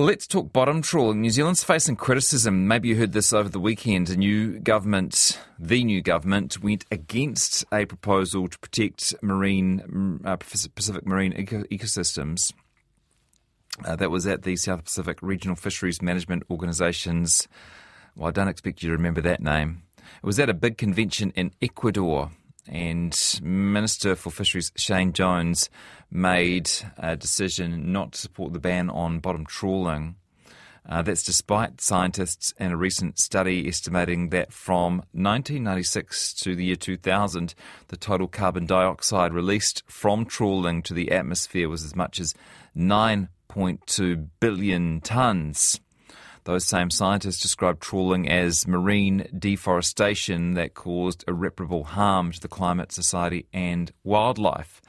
Let's talk bottom trawling. New Zealand's facing criticism. Maybe you heard this over the weekend. A new government, the new government, went against a proposal to protect marine, uh, Pacific marine eco- ecosystems. Uh, that was at the South Pacific Regional Fisheries Management Organisation's. Well, I don't expect you to remember that name. It was at a big convention in Ecuador and Minister for Fisheries Shane Jones made a decision not to support the ban on bottom trawling. Uh, that's despite scientists in a recent study estimating that from 1996 to the year 2000, the total carbon dioxide released from trawling to the atmosphere was as much as 9.2 billion tonnes. Those same scientists described trawling as marine deforestation that caused irreparable harm to the climate, society, and wildlife.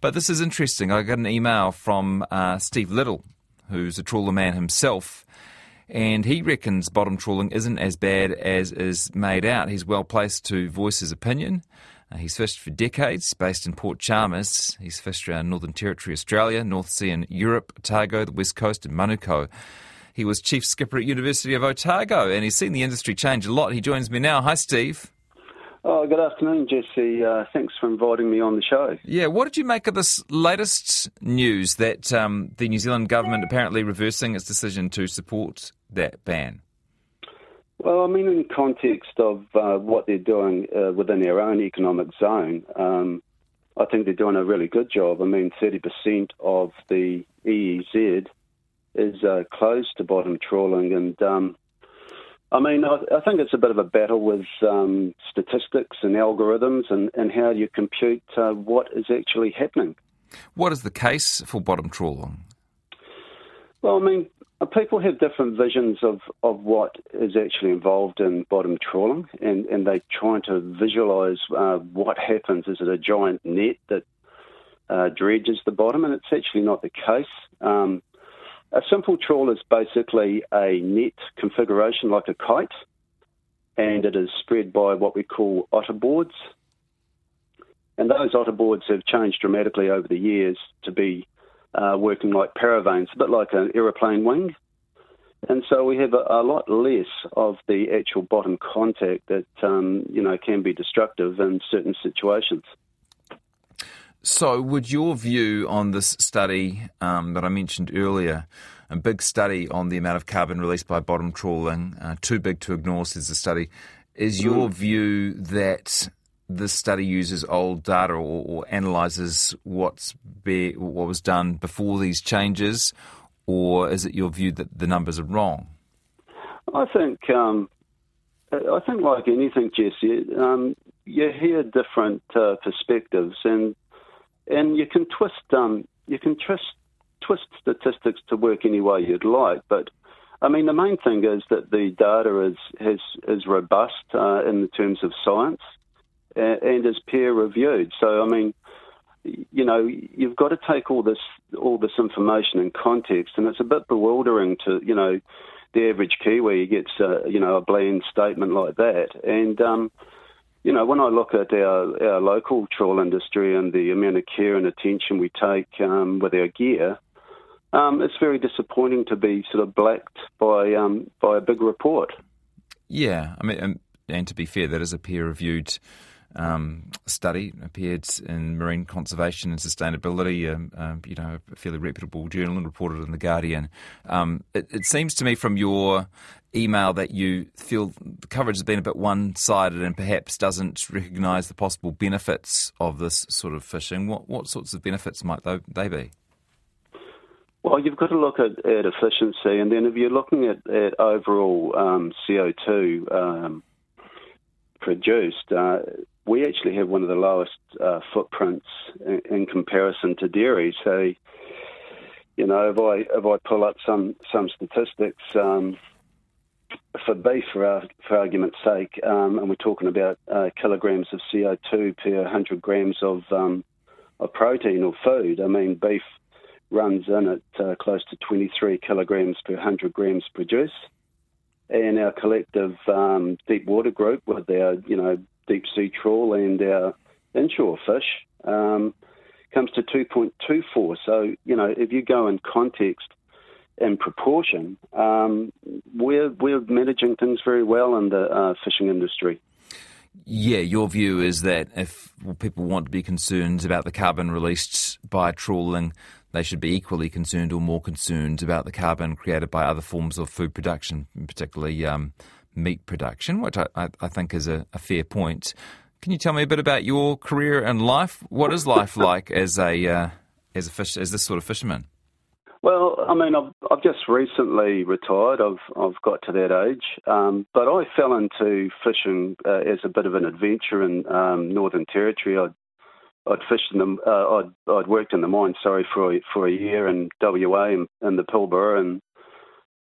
But this is interesting. I got an email from uh, Steve Little, who's a trawler man himself, and he reckons bottom trawling isn't as bad as is made out. He's well placed to voice his opinion. Uh, he's fished for decades, based in Port Chalmers. He's fished around Northern Territory, Australia, North Sea and Europe, Otago, the West Coast, and Manukau. He was chief skipper at University of Otago, and he's seen the industry change a lot. He joins me now. Hi, Steve. Oh, good afternoon, Jesse. Uh, thanks for inviting me on the show. Yeah, what did you make of this latest news that um, the New Zealand government apparently reversing its decision to support that ban? Well, I mean, in context of uh, what they're doing uh, within their own economic zone, um, I think they're doing a really good job. I mean, 30% of the EEZ is uh, closed to bottom trawling, and um, I mean, I, I, think it's a bit of a battle with um, statistics and algorithms and, and how you compute uh, what is actually happening. What is the case for bottom trawling? Well, I mean, uh, people have different visions of, of what is actually involved in bottom trawling, and, and they're trying to visualise uh, what happens. Is it a giant net that uh, dredges the bottom? And it's actually not the case. Um, a simple trawl is basically a net configuration like a kite, and it is spread by what we call otter boards. And those otter boards have changed dramatically over the years to be uh, working like paravanes, a bit like an aeroplane wing. And so we have a, a lot less of the actual bottom contact that um, you know can be destructive in certain situations. So, would your view on this study um, that I mentioned earlier, a big study on the amount of carbon released by bottom trawling, uh, too big to ignore, says the study, is your mm. view that this study uses old data or, or analyses what's be, what was done before these changes, or is it your view that the numbers are wrong? I think um, I think like anything, Jesse, um, you hear different uh, perspectives, and and you can twist um, you can twist twist statistics to work any way you'd like, but I mean the main thing is that the data is has is robust uh, in the terms of science and, and is peer reviewed. So I mean, you know, you've got to take all this all this information in context, and it's a bit bewildering to you know the average Kiwi gets a, you know a bland statement like that, and um, you know, when I look at our, our local trawl industry and the amount of care and attention we take um, with our gear, um, it's very disappointing to be sort of blacked by um, by a big report. Yeah, I mean, and, and to be fair, that is a peer-reviewed um, study appeared in Marine Conservation and Sustainability, um, um, you know, a fairly reputable journal and reported in The Guardian. Um, it, it, seems to me from your email that you feel the coverage has been a bit one sided and perhaps doesn't recognise the possible benefits of this sort of fishing. What, what sorts of benefits might they be? Well, you've got to look at, at efficiency, and then if you're looking at, at overall um, CO2 um, produced, uh, we actually have one of the lowest uh, footprints in, in, comparison to dairy. So, you know, if I if I pull up some some statistics um, for beef, for our, for argument's sake, um, and we're talking about uh, kilograms of CO2 per 100 grams of um, of protein or food. I mean, beef runs in at uh, close to 23 kilograms per 100 grams produced. And our collective um, deep water group with our, you know, deep sea trawl and our inshore fish um, comes to 2.24. So, you know, if you go in context and proportion, um, we're, we're managing things very well in the uh, fishing industry. Yeah, your view is that if people want to be concerned about the carbon released by trawling, they should be equally concerned or more concerned about the carbon created by other forms of food production, particularly um, meat production, which I, I think is a, a, fair point. Can you tell me a bit about your career and life? What is life like as a uh, as a fish as this sort of fisherman? Well, I mean, I've, I've just recently retired. I've I've got to that age, um, but I fell into fishing uh, as a bit of an adventure in um, Northern Territory. I'd I'd fished in the uh, I'd I'd worked in the mine, sorry, for a, for a year in WA in, in the Pilbara, and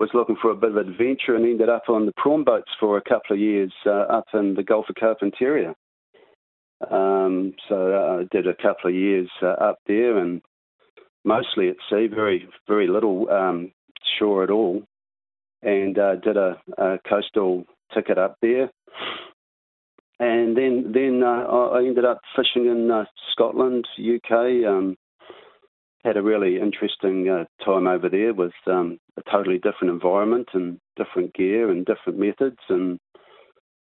was looking for a bit of adventure, and ended up on the prawn boats for a couple of years uh, up in the Gulf of Carpentaria. Um, so uh, I did a couple of years uh, up there, and mostly at sea, very very little um, shore at all, and uh, did a, a, coastal ticket up there, and then then uh, I ended up fishing in uh, Scotland, UK. Um, had a really interesting uh, time over there with um, a totally different environment and different gear and different methods and.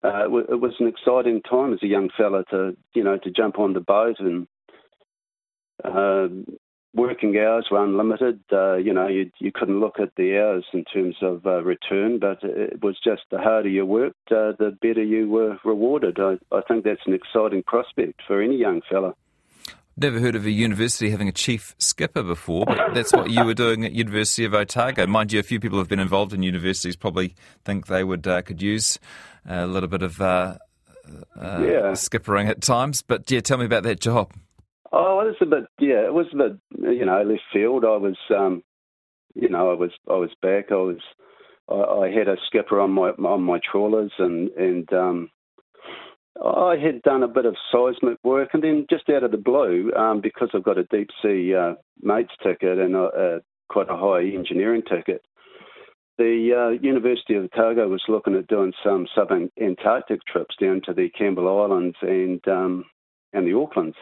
Uh, it was an exciting time as a young fella to, you know, to jump on the boat and uh, working hours were unlimited. Uh, you know, you, you couldn't look at the hours in terms of uh, return, but it was just the harder you worked, uh, the better you were rewarded. I, I think that's an exciting prospect for any young fella. Never heard of a university having a chief skipper before, but that's what you were doing at University of Otago. Mind you, a few people who have been involved in universities probably think they would uh, could use a little bit of uh, uh, yeah. skippering at times. But yeah, tell me about that job. Oh, it was a bit. Yeah, it was a bit. You know, left field. I was. Um, you know, I was. I was back. I was. I, I had a skipper on my on my trawlers, and and um, I had done a bit of seismic work, and then just out of the blue, um, because I've got a deep sea uh, mates ticket and a, a, quite a high engineering ticket, the uh, University of Otago was looking at doing some sub-Antarctic trips down to the Campbell Islands and um, and the Aucklands.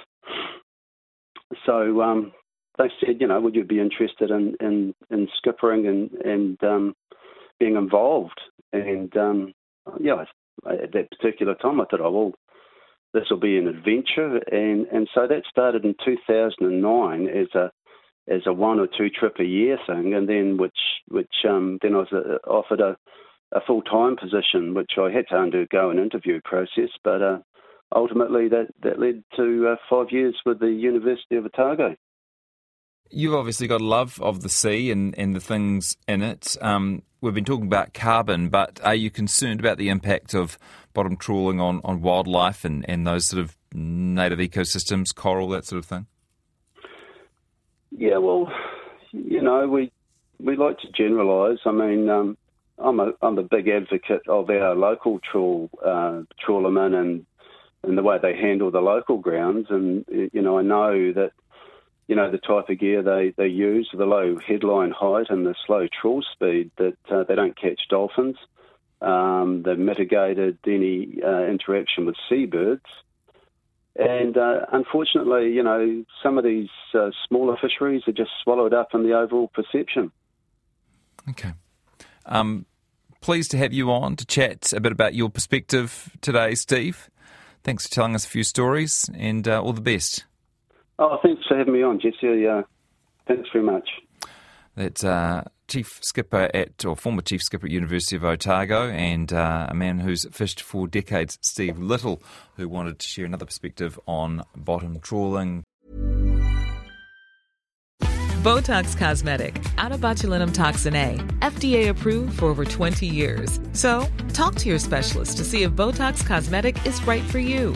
So um, they said, you know, would you be interested in in, in skippering and and um, being involved? And um, yeah, at that particular time, I thought, oh well, this will be an adventure, and and so that started in 2009 as a as a one or two trip a year thing, and then which which um, then I was uh, offered a a full time position, which I had to undergo an interview process, but uh, ultimately that, that led to uh, five years with the University of Otago. You've obviously got a love of the sea and, and the things in it. Um, we've been talking about carbon, but are you concerned about the impact of bottom trawling on, on wildlife and, and those sort of native ecosystems, coral, that sort of thing? Yeah, well, you know, we we like to generalise. I mean, um, I'm a I'm a big advocate of our local trawl uh, trawlermen and and the way they handle the local grounds. And you know, I know that you know the type of gear they they use, the low headline height and the slow trawl speed, that uh, they don't catch dolphins. Um, they've mitigated any uh, interaction with seabirds. And uh, unfortunately, you know, some of these uh, smaller fisheries are just swallowed up in the overall perception. Okay. Um, pleased to have you on to chat a bit about your perspective today, Steve. Thanks for telling us a few stories and uh, all the best. Oh, thanks for having me on, Jesse. Uh, thanks very much. That's uh, Chief Skipper at, or former Chief Skipper at University of Otago, and uh, a man who's fished for decades, Steve Little, who wanted to share another perspective on bottom trawling. Botox Cosmetic, onabotulinumtoxinA, FDA approved for over 20 years. So, talk to your specialist to see if Botox Cosmetic is right for you.